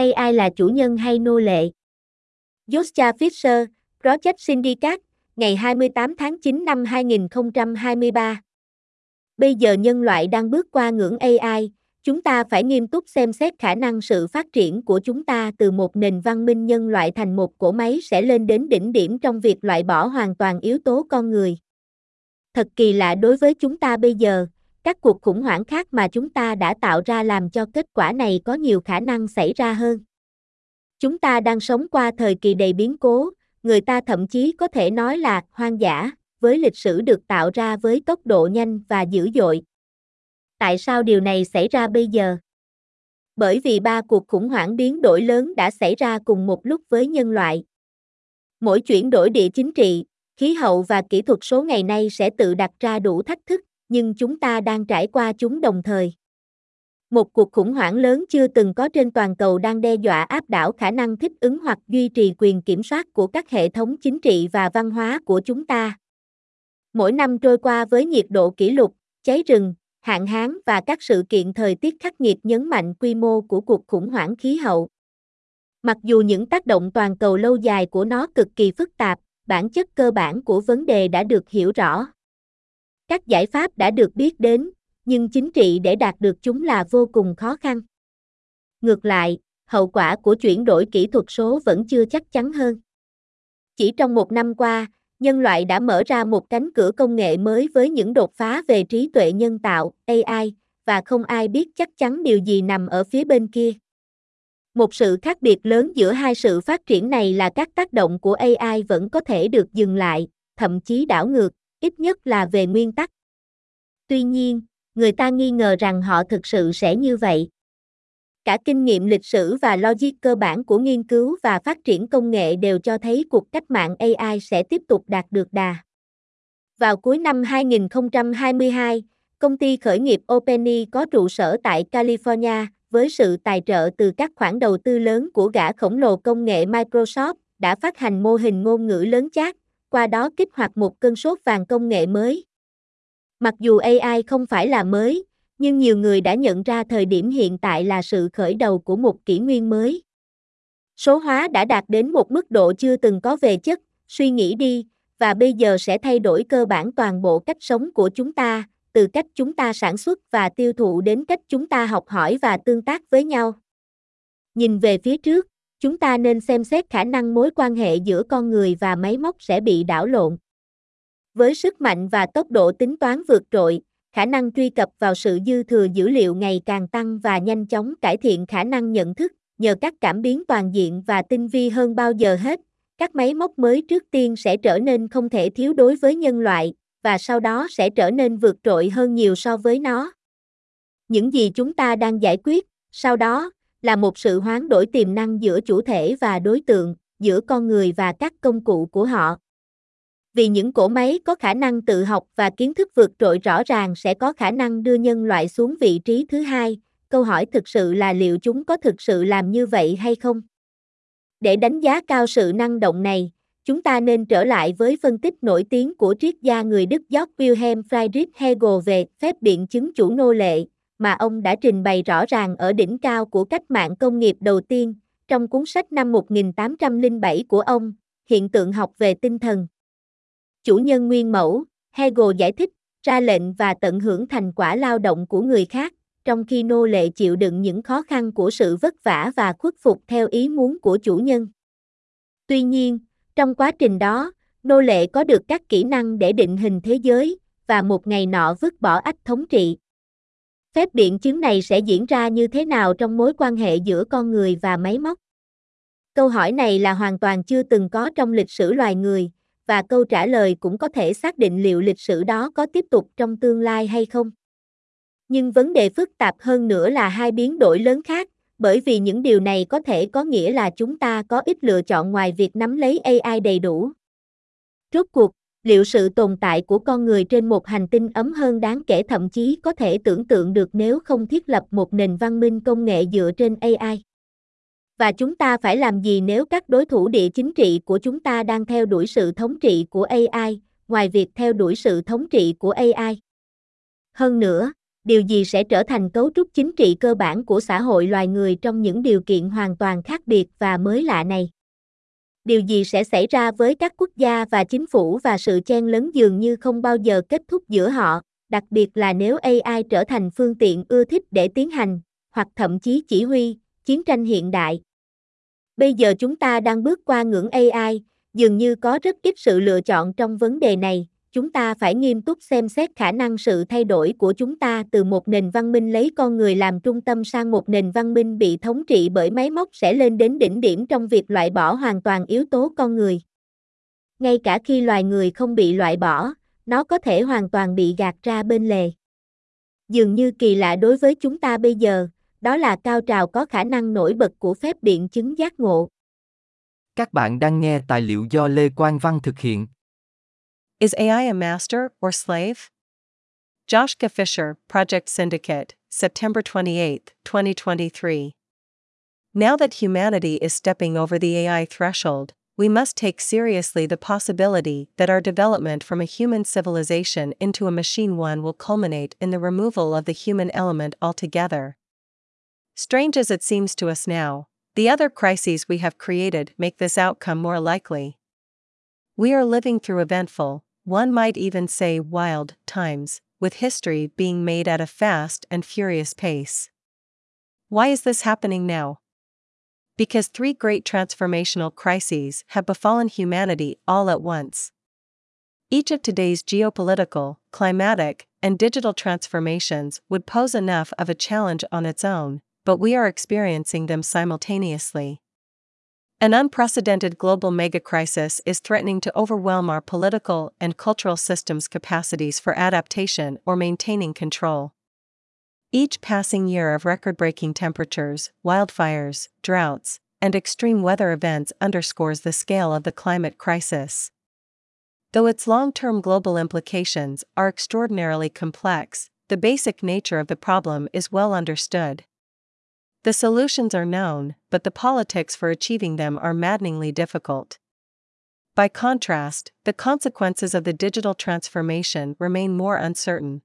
AI là chủ nhân hay nô lệ? Joshua Fisher, Project Syndicate, ngày 28 tháng 9 năm 2023. Bây giờ nhân loại đang bước qua ngưỡng AI, chúng ta phải nghiêm túc xem xét khả năng sự phát triển của chúng ta từ một nền văn minh nhân loại thành một cỗ máy sẽ lên đến đỉnh điểm trong việc loại bỏ hoàn toàn yếu tố con người. Thật kỳ lạ đối với chúng ta bây giờ, các cuộc khủng hoảng khác mà chúng ta đã tạo ra làm cho kết quả này có nhiều khả năng xảy ra hơn. Chúng ta đang sống qua thời kỳ đầy biến cố, người ta thậm chí có thể nói là hoang dã, với lịch sử được tạo ra với tốc độ nhanh và dữ dội. Tại sao điều này xảy ra bây giờ? Bởi vì ba cuộc khủng hoảng biến đổi lớn đã xảy ra cùng một lúc với nhân loại. Mỗi chuyển đổi địa chính trị, khí hậu và kỹ thuật số ngày nay sẽ tự đặt ra đủ thách thức, nhưng chúng ta đang trải qua chúng đồng thời. Một cuộc khủng hoảng lớn chưa từng có trên toàn cầu đang đe dọa áp đảo khả năng thích ứng hoặc duy trì quyền kiểm soát của các hệ thống chính trị và văn hóa của chúng ta. Mỗi năm trôi qua với nhiệt độ kỷ lục, cháy rừng, hạn hán và các sự kiện thời tiết khắc nghiệt nhấn mạnh quy mô của cuộc khủng hoảng khí hậu. Mặc dù những tác động toàn cầu lâu dài của nó cực kỳ phức tạp, bản chất cơ bản của vấn đề đã được hiểu rõ. Các giải pháp đã được biết đến, nhưng chính trị để đạt được chúng là vô cùng khó khăn. Ngược lại, hậu quả của chuyển đổi kỹ thuật số vẫn chưa chắc chắn hơn. Chỉ trong một năm qua, nhân loại đã mở ra một cánh cửa công nghệ mới với những đột phá về trí tuệ nhân tạo, AI, và không ai biết chắc chắn điều gì nằm ở phía bên kia. Một sự khác biệt lớn giữa hai sự phát triển này là các tác động của AI vẫn có thể được dừng lại, thậm chí đảo ngược, ít nhất là về nguyên tắc. Tuy nhiên, người ta nghi ngờ rằng họ thực sự sẽ như vậy. Cả kinh nghiệm lịch sử và logic cơ bản của nghiên cứu và phát triển công nghệ đều cho thấy cuộc cách mạng AI sẽ tiếp tục đạt được đà. Vào cuối năm 2022, công ty khởi nghiệp OpenAI có trụ sở tại California, với sự tài trợ từ các khoản đầu tư lớn của gã khổng lồ công nghệ Microsoft, đã phát hành mô hình ngôn ngữ lớn chat, qua đó kích hoạt một cơn sốt vàng công nghệ mới. Mặc dù AI không phải là mới, nhưng nhiều người đã nhận ra thời điểm hiện tại là sự khởi đầu của một kỷ nguyên mới. Số hóa đã đạt đến một mức độ chưa từng có về chất, suy nghĩ đi, và bây giờ sẽ thay đổi cơ bản toàn bộ cách sống của chúng ta, từ cách chúng ta sản xuất và tiêu thụ đến cách chúng ta học hỏi và tương tác với nhau. Nhìn về phía trước, chúng ta nên xem xét khả năng mối quan hệ giữa con người và máy móc sẽ bị đảo lộn. Với sức mạnh và tốc độ tính toán vượt trội, khả năng truy cập vào sự dư thừa dữ liệu ngày càng tăng và nhanh chóng cải thiện khả năng nhận thức, nhờ các cảm biến toàn diện và tinh vi hơn bao giờ hết. Các máy móc mới trước tiên sẽ trở nên không thể thiếu đối với nhân loại, và sau đó sẽ trở nên vượt trội hơn nhiều so với nó. Những gì chúng ta đang giải quyết, sau đó, là một sự hoán đổi tiềm năng giữa chủ thể và đối tượng, giữa con người và các công cụ của họ. Vì những cỗ máy có khả năng tự học và kiến thức vượt trội rõ ràng sẽ có khả năng đưa nhân loại xuống vị trí thứ hai, câu hỏi thực sự là liệu chúng có thực sự làm như vậy hay không? Để đánh giá cao sự năng động này, chúng ta nên trở lại với phân tích nổi tiếng của triết gia người Đức Georg Wilhelm Friedrich Hegel về phép biện chứng chủ nô lệ, mà ông đã trình bày rõ ràng ở đỉnh cao của cách mạng công nghiệp đầu tiên, trong cuốn sách năm 1807 của ông, Hiện tượng học về tinh thần. Chủ nhân nguyên mẫu, Hegel giải thích, ra lệnh và tận hưởng thành quả lao động của người khác, trong khi nô lệ chịu đựng những khó khăn của sự vất vả và khuất phục theo ý muốn của chủ nhân. Tuy nhiên, trong quá trình đó, nô lệ có được các kỹ năng để định hình thế giới, và một ngày nọ vứt bỏ ách thống trị. Phép biện chứng này sẽ diễn ra như thế nào trong mối quan hệ giữa con người và máy móc? Câu hỏi này là hoàn toàn chưa từng có trong lịch sử loài người, và câu trả lời cũng có thể xác định liệu lịch sử đó có tiếp tục trong tương lai hay không. Nhưng vấn đề phức tạp hơn nữa là hai biến đổi lớn khác, bởi vì những điều này có thể có nghĩa là chúng ta có ít lựa chọn ngoài việc nắm lấy AI đầy đủ. Rốt cuộc, liệu sự tồn tại của con người trên một hành tinh ấm hơn đáng kể thậm chí có thể tưởng tượng được nếu không thiết lập một nền văn minh công nghệ dựa trên AI? Và chúng ta phải làm gì nếu các đối thủ địa chính trị của chúng ta đang theo đuổi sự thống trị của AI, ngoài việc theo đuổi sự thống trị của AI? Hơn nữa, điều gì sẽ trở thành cấu trúc chính trị cơ bản của xã hội loài người trong những điều kiện hoàn toàn khác biệt và mới lạ này điều gì sẽ xảy ra với các quốc gia và chính phủ và sự chen lấn dường như không bao giờ kết thúc giữa họ, đặc biệt là nếu ai trở thành phương tiện ưa thích để tiến hành, hoặc thậm chí chỉ huy, chiến tranh hiện đại? Bây giờ chúng ta đang bước qua ngưỡng ai dường như có rất ít sự lựa chọn trong vấn đề này chúng ta phải nghiêm túc xem xét khả năng sự thay đổi của chúng ta từ một nền văn minh lấy con người làm trung tâm sang một nền văn minh bị thống trị bởi máy móc sẽ lên đến đỉnh điểm trong việc loại bỏ hoàn toàn yếu tố con người. Ngay cả khi loài người không bị loại bỏ, nó có thể hoàn toàn bị gạt ra bên lề. Dường như kỳ lạ đối với chúng ta bây giờ, đó là cao trào có khả năng nổi bật của phép biện chứng giác ngộ. Các bạn đang nghe tài liệu do Lê Quang Văn thực hiện. Is AI a master or slave? Joshka Fisher, Project Syndicate, September 28, 2023. Now that humanity is stepping over the AI threshold, we must take seriously the possibility that our development from a human civilization into a machine one will culminate in the removal of the human element altogether. Strange as it seems to us now, the other crises we have created make this outcome more likely. We are living through eventful, one might even say wild, times, with history being made at a fast and furious pace. Why is this happening now? Because three great transformational crises have befallen humanity all at once. Each of today's geopolitical, climatic, and digital transformations would pose enough of a challenge on its own, but we are experiencing them simultaneously. An unprecedented global megacrisis is threatening to overwhelm our political and cultural systems' capacities for adaptation or maintaining control. Each passing year of record breaking temperatures, wildfires, droughts, and extreme weather events underscores the scale of the climate crisis. Though its long term global implications are extraordinarily complex, the basic nature of the problem is well understood. The solutions are known, but the politics for achieving them are maddeningly difficult. By contrast, the consequences of the digital transformation remain more uncertain.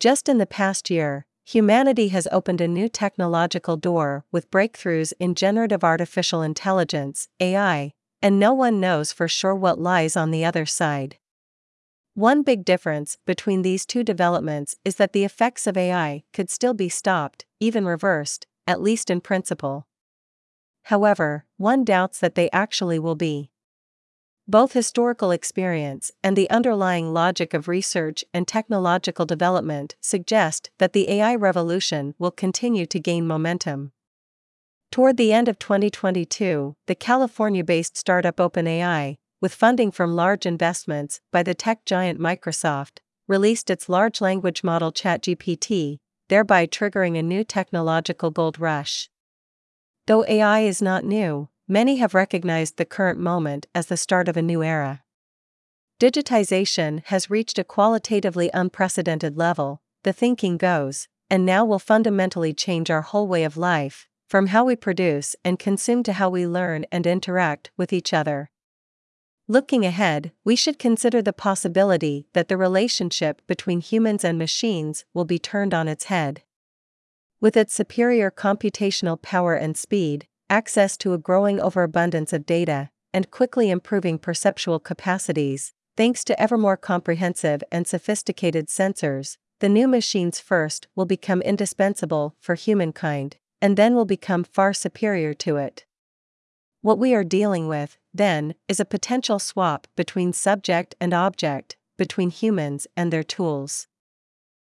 Just in the past year, humanity has opened a new technological door with breakthroughs in generative artificial intelligence, AI, and no one knows for sure what lies on the other side. One big difference between these two developments is that the effects of AI could still be stopped, even reversed, at least in principle. However, one doubts that they actually will be. Both historical experience and the underlying logic of research and technological development suggest that the AI revolution will continue to gain momentum. Toward the end of 2022, the California based startup OpenAI, with funding from large investments by the tech giant Microsoft, released its large language model ChatGPT, thereby triggering a new technological gold rush. Though AI is not new, many have recognized the current moment as the start of a new era. Digitization has reached a qualitatively unprecedented level, the thinking goes, and now will fundamentally change our whole way of life, from how we produce and consume to how we learn and interact with each other. Looking ahead, we should consider the possibility that the relationship between humans and machines will be turned on its head. With its superior computational power and speed, access to a growing overabundance of data, and quickly improving perceptual capacities, thanks to ever more comprehensive and sophisticated sensors, the new machines first will become indispensable for humankind, and then will become far superior to it. What we are dealing with, then, is a potential swap between subject and object, between humans and their tools.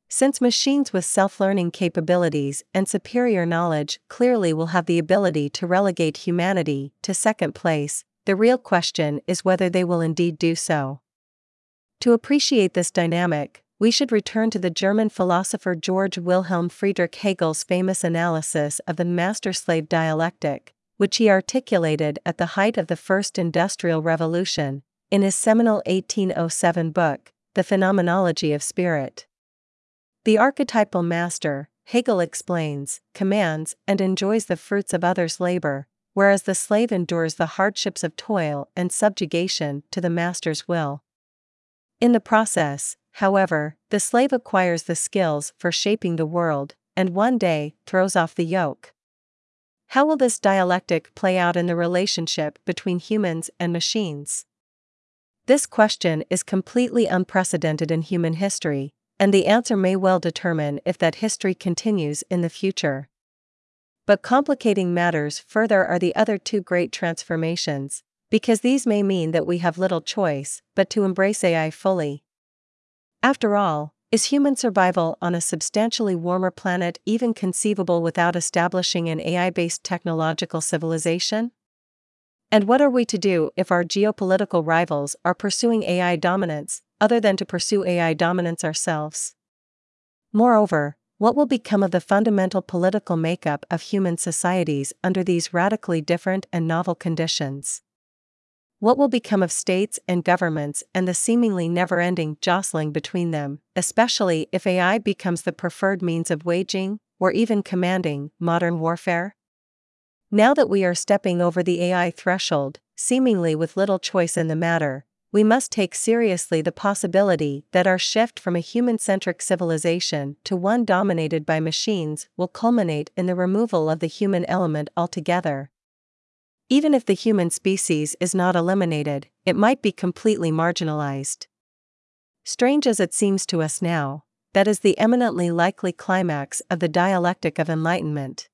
Since machines with self learning capabilities and superior knowledge clearly will have the ability to relegate humanity to second place, the real question is whether they will indeed do so. To appreciate this dynamic, we should return to the German philosopher George Wilhelm Friedrich Hegel's famous analysis of the master slave dialectic, which he articulated at the height of the First Industrial Revolution, in his seminal 1807 book, The Phenomenology of Spirit. The archetypal master, Hegel explains, commands and enjoys the fruits of others' labor, whereas the slave endures the hardships of toil and subjugation to the master's will. In the process, however, the slave acquires the skills for shaping the world, and one day throws off the yoke. How will this dialectic play out in the relationship between humans and machines? This question is completely unprecedented in human history, and the answer may well determine if that history continues in the future. But complicating matters further are the other two great transformations, because these may mean that we have little choice but to embrace AI fully. After all, is human survival on a substantially warmer planet even conceivable without establishing an AI based technological civilization? And what are we to do if our geopolitical rivals are pursuing AI dominance, other than to pursue AI dominance ourselves? Moreover, what will become of the fundamental political makeup of human societies under these radically different and novel conditions? What will become of states and governments and the seemingly never ending jostling between them, especially if AI becomes the preferred means of waging, or even commanding, modern warfare? Now that we are stepping over the AI threshold, seemingly with little choice in the matter, we must take seriously the possibility that our shift from a human centric civilization to one dominated by machines will culminate in the removal of the human element altogether. Even if the human species is not eliminated, it might be completely marginalized. Strange as it seems to us now, that is the eminently likely climax of the dialectic of enlightenment.